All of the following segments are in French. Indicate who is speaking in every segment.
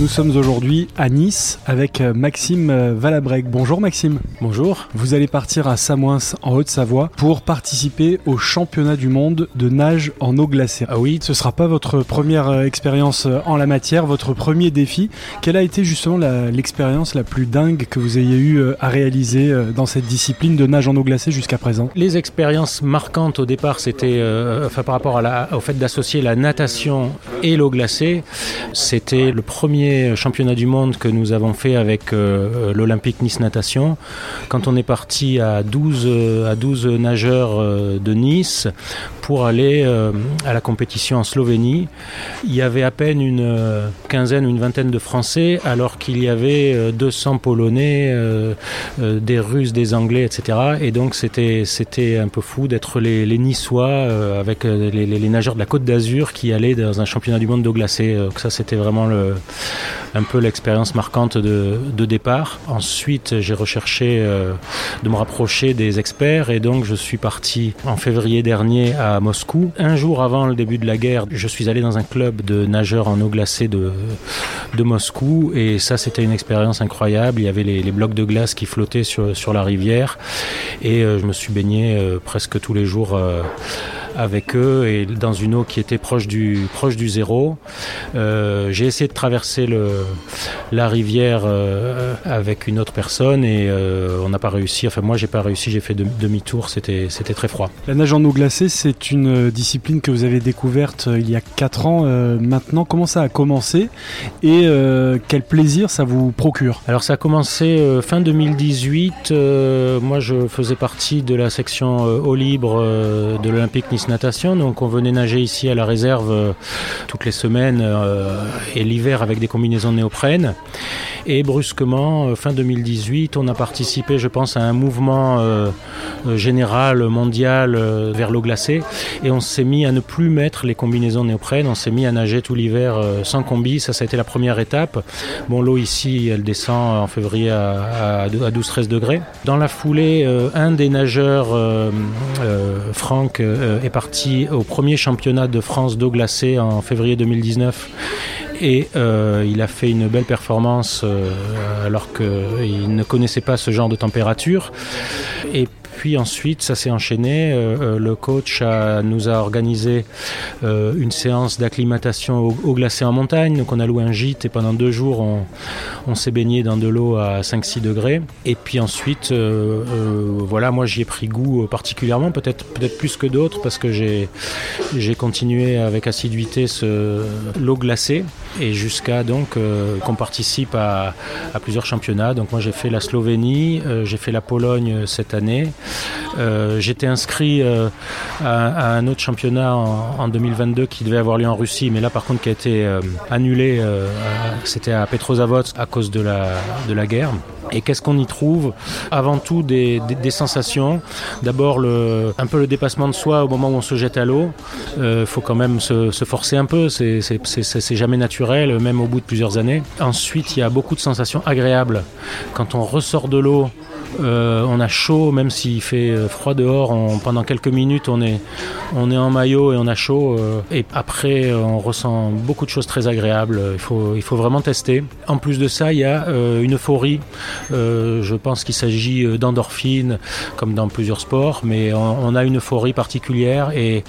Speaker 1: Nous sommes aujourd'hui à Nice avec euh, Maxime euh, Valabrec. Bonjour Maxime.
Speaker 2: Bonjour.
Speaker 1: Vous allez partir à Samoins en Haute-Savoie pour participer au championnat du monde de nage en eau glacée.
Speaker 2: Ah oui,
Speaker 1: Ce sera pas votre première euh, expérience en la matière, votre premier défi. Quelle a été justement la- l'expérience la, plus dingue que vous ayez eu à réaliser dans cette discipline de nage en eau glacée jusqu'à présent?
Speaker 2: Les expériences marquantes au départ, c'était euh, enfin, par rapport à la- au fait d'associer la natation et l'eau glacée. C'était le premier championnat du monde que nous avons fait avec euh, l'Olympique Nice Natation. Quand on est parti à 12, euh, à 12 nageurs euh, de Nice pour aller euh, à la compétition en Slovénie, il y avait à peine une euh, quinzaine ou une vingtaine de Français, alors qu'il y avait euh, 200 Polonais, euh, euh, des Russes, des Anglais, etc. Et donc c'était un peu fou d'être les, les Niçois euh, avec euh, les, nageurs de la Côte d'Azur qui allaient dans un championnat du monde d'eau glacée. Euh, que ça c'était vraiment le, un peu l'expérience marquante de, départ. Ensuite j'ai recherché euh, de me rapprocher des experts et donc je suis parti en février dernier à Moscou. Un jour avant le début de la guerre, je suis allé dans un club de nageurs en eau glacée de, de Moscou et ça c'était une expérience incroyable. Il y avait les, blocs de glace qui flottaient sur, sur la rivière et euh, je me suis baigné euh, presque tous les jours avec eux et dans une eau qui était proche du, proche du zéro. Euh, J'ai essayé de traverser le, la rivière euh, avec une autre personne et euh, on n'a pas réussi. Enfin moi j'ai pas réussi, j'ai fait de- demi-tour, c'était c'était très froid.
Speaker 1: La nage en eau glacée, c'est une discipline que vous avez découverte il y a 4 ans maintenant. Comment ça a commencé et quel plaisir ça vous procure?
Speaker 2: Alors ça a commencé fin 2018. euh, moi je faisais partie de la section eau libre de l'Olympique Nice Natation. Donc on venait nager ici à la réserve euh, toutes les semaines euh, et l'hiver avec des combinaisons néoprène. Et brusquement, euh, fin 2018, on a participé, je pense, à un mouvement général, mondial vers l'eau glacée. Et on s'est mis à ne plus mettre les combinaisons néoprène. On s'est mis à nager tout l'hiver sans combi. Ça, ça a été la première étape. Bon, l'eau ici, elle descend en février à, à 12-13 degrés. Dans la foulée, un des nageurs, Franck, est parti au premier championnat de France d'eau glacée en février 2019. Et euh, il a fait une belle performance euh, alors qu'il ne connaissait pas ce genre de température. Puis ensuite, ça s'est enchaîné. Euh, euh, le coach nous a organisé euh, une séance d'acclimatation au, au glacé en montagne. Donc on a loué un gîte et pendant deux jours, on, s'est baigné dans de l'eau à 5-6 degrés. Et puis ensuite, voilà, moi j'y ai pris goût particulièrement, peut-être peut-être plus que d'autres, parce que j'ai continué avec assiduité l'eau glacée et jusqu'à donc euh, qu'on participe à, plusieurs championnats. Donc moi j'ai fait la Slovénie, euh, j'ai fait la Pologne euh, cette année. J'étais inscrit à, un autre championnat en, en 2022 qui devait avoir lieu en Russie, mais là par contre qui a été annulé. C'était à Petrozavodsk à cause de la, de la guerre. Et qu'est-ce qu'on y trouve? Avant tout des, sensations. D'abord un peu le dépassement de soi au moment où on se jette à l'eau. Il faut quand même se, se forcer un peu. C'est jamais naturel, même au bout de plusieurs années. Ensuite, il y a beaucoup de sensations agréables. Quand on ressort de l'eau, euh, on a chaud, même s'il fait euh, froid dehors. pendant quelques minutes, on est, en maillot et on a chaud. euh, et après, on ressent beaucoup de choses très agréables. Il faut, vraiment tester. En plus de ça, il y a une euphorie. Je pense qu'il s'agit d'endorphines, comme dans plusieurs sports, mais on, a une euphorie particulière et,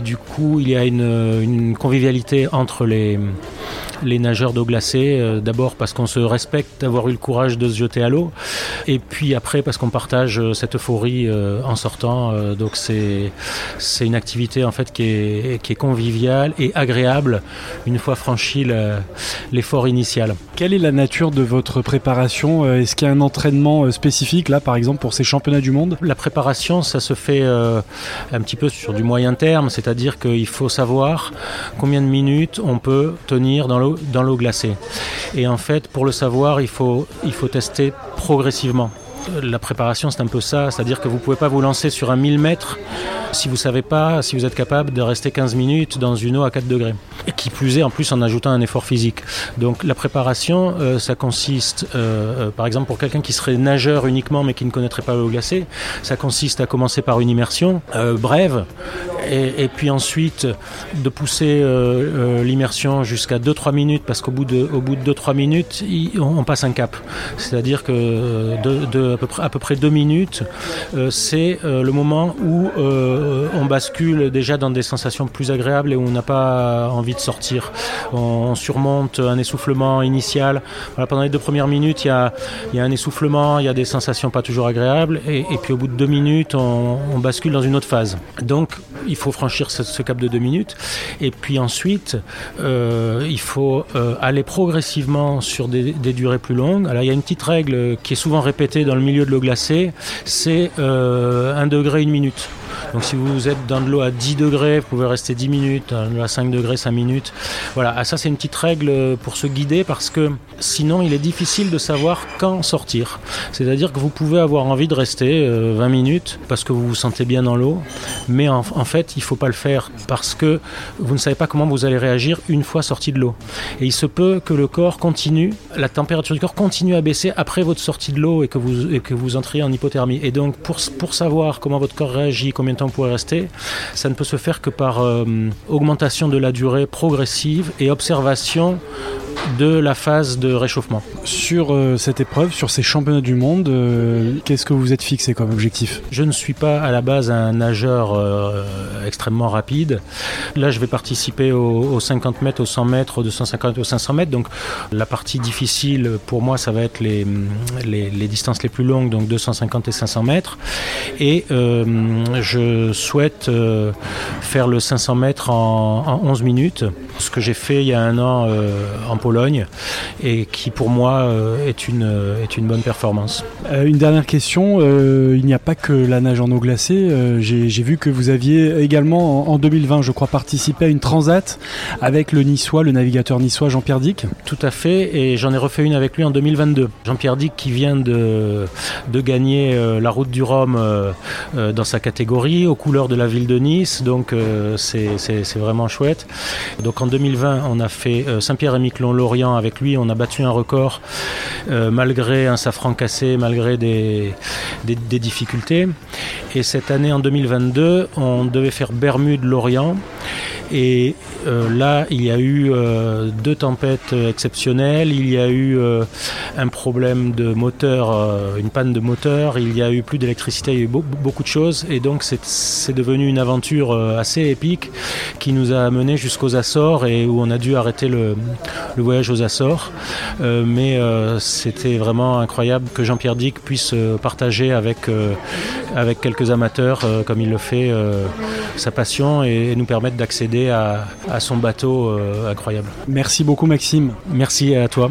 Speaker 2: du coup, il y a une convivialité entre les, les nageurs d'eau glacée. euh, D'abord parce qu'on se respecte d'avoir eu le courage de se jeter à l'eau, et puis après parce qu'on partage euh, cette euphorie euh, en sortant. donc c'est c'est une activité en fait qui est, qui est conviviale et agréable une fois franchi le- l'effort initial.
Speaker 1: Quelle est la nature de votre préparation Est-ce qu'il y a un entraînement spécifique là par exemple pour ces championnats du monde?
Speaker 2: La préparation, ça se fait un petit peu sur du moyen terme, c'est-à-dire qu'il faut savoir combien de minutes on peut tenir dans l'eau l'eau glacée. Et en fait, pour le savoir, il faut, il faut tester progressivement. La préparation, c'est un peu ça, c'est-à-dire que vous ne pouvez pas vous lancer sur un 1000 mètres si vous savez pas, si vous êtes capable de rester 15 minutes dans une eau à 4 degrés. Et qui plus est, en plus, en ajoutant un effort physique. Donc la préparation, euh, ça consiste, euh, euh, par exemple, pour quelqu'un qui serait nageur uniquement mais qui ne connaîtrait pas l'eau glacée, ça consiste à commencer par une immersion brève et, puis ensuite de pousser l'immersion jusqu'à 2-3 minutes parce qu'au bout de, au bout de 2-3 minutes, on, passe un cap. C'est-à-dire que de, à, peu près, 2 minutes, c'est le moment où euh, on bascule déjà dans des sensations plus agréables et où on n'a pas envie de sortir. On, surmonte un essoufflement initial. pendant les deux premières minutes, il y a, un essoufflement, il y a des sensations pas toujours agréables, et, puis au bout de deux minutes, on, bascule dans une autre phase. Donc, il faut franchir ce, cap de deux minutes, et puis ensuite, euh, il faut euh, aller progressivement sur des, durées plus longues. Alors, il y a une petite règle qui est souvent répétée dans le milieu de l'eau glacée, c'est un degré une minute. Donc si vous êtes dans de l'eau à 10 degrés, vous pouvez rester 10 minutes, dans de l'eau à 5 degrés, 5 minutes. Voilà, ah, ça c'est une petite règle pour se guider parce que sinon il est difficile de savoir quand sortir. C'est-à-dire que vous pouvez avoir envie de rester 20 euh, minutes parce que vous vous sentez bien dans l'eau, mais en, fait il ne faut pas le faire parce que vous ne savez pas comment vous allez réagir une fois sorti de l'eau. Et il se peut que le corps continue, la température du corps continue à baisser après votre sortie de l'eau et que vous, que vous entriez en hypothermie. Et donc pour, pour savoir comment votre corps réagit, combien de temps pourrait rester, ça ne peut se faire que par euh, augmentation de la durée progressive et observation de la phase de réchauffement.
Speaker 1: Sur euh, cette épreuve, sur ces championnats du monde, euh, qu'est-ce que vous êtes fixé comme objectif?
Speaker 2: Je ne suis pas à la base un nageur euh, extrêmement rapide. Là, je vais participer aux, 50 mètres, aux 100 mètres, aux 250 aux 500 mètres. Donc, la partie difficile pour moi, ça va être les, les, distances les plus longues, donc 250 et 500 mètres. Et je souhaite faire le 500 mètres en, en, 11 minutes, ce que j'ai fait il y a un an en Pologne et qui pour moi euh, est une, euh, est une bonne performance.
Speaker 1: Euh, une dernière question, il n'y a pas que la nage en eau glacée, j'ai vu que vous aviez également en, 2020 je crois participé à une transat avec le niçois, le navigateur niçois Jean-Pierre Dick.
Speaker 2: Tout à fait et j'en ai refait une avec lui en 2022. Jean-Pierre Dick qui vient de, de gagner la route du Rhum dans sa catégorie aux couleurs de la ville de Nice donc c'est vraiment chouette. Donc en 2020 on a fait Saint-Pierre et Miquelon Lorient avec lui, on a battu un record euh, malgré un safran cassé, malgré des, des, difficultés. Et cette année, en 2022, on devait faire Bermude-Lorient. Et euh, là, il y a eu euh, deux tempêtes exceptionnelles, il y a eu un problème de moteur, une panne de moteur, il y a eu plus d'électricité, il y a eu beaucoup de choses. Et donc, c'est devenu une aventure assez épique qui nous a amené jusqu'aux Açores et où on a dû arrêter le, le voyage aux Açores. Euh, mais euh, c'était vraiment incroyable que Jean-Pierre Dick puisse euh, partager avec, avec quelques amateurs, comme il le fait, sa passion et, nous permettre d'accéder à, à, son bateau incroyable.
Speaker 1: Merci beaucoup Maxime.
Speaker 2: Merci à toi.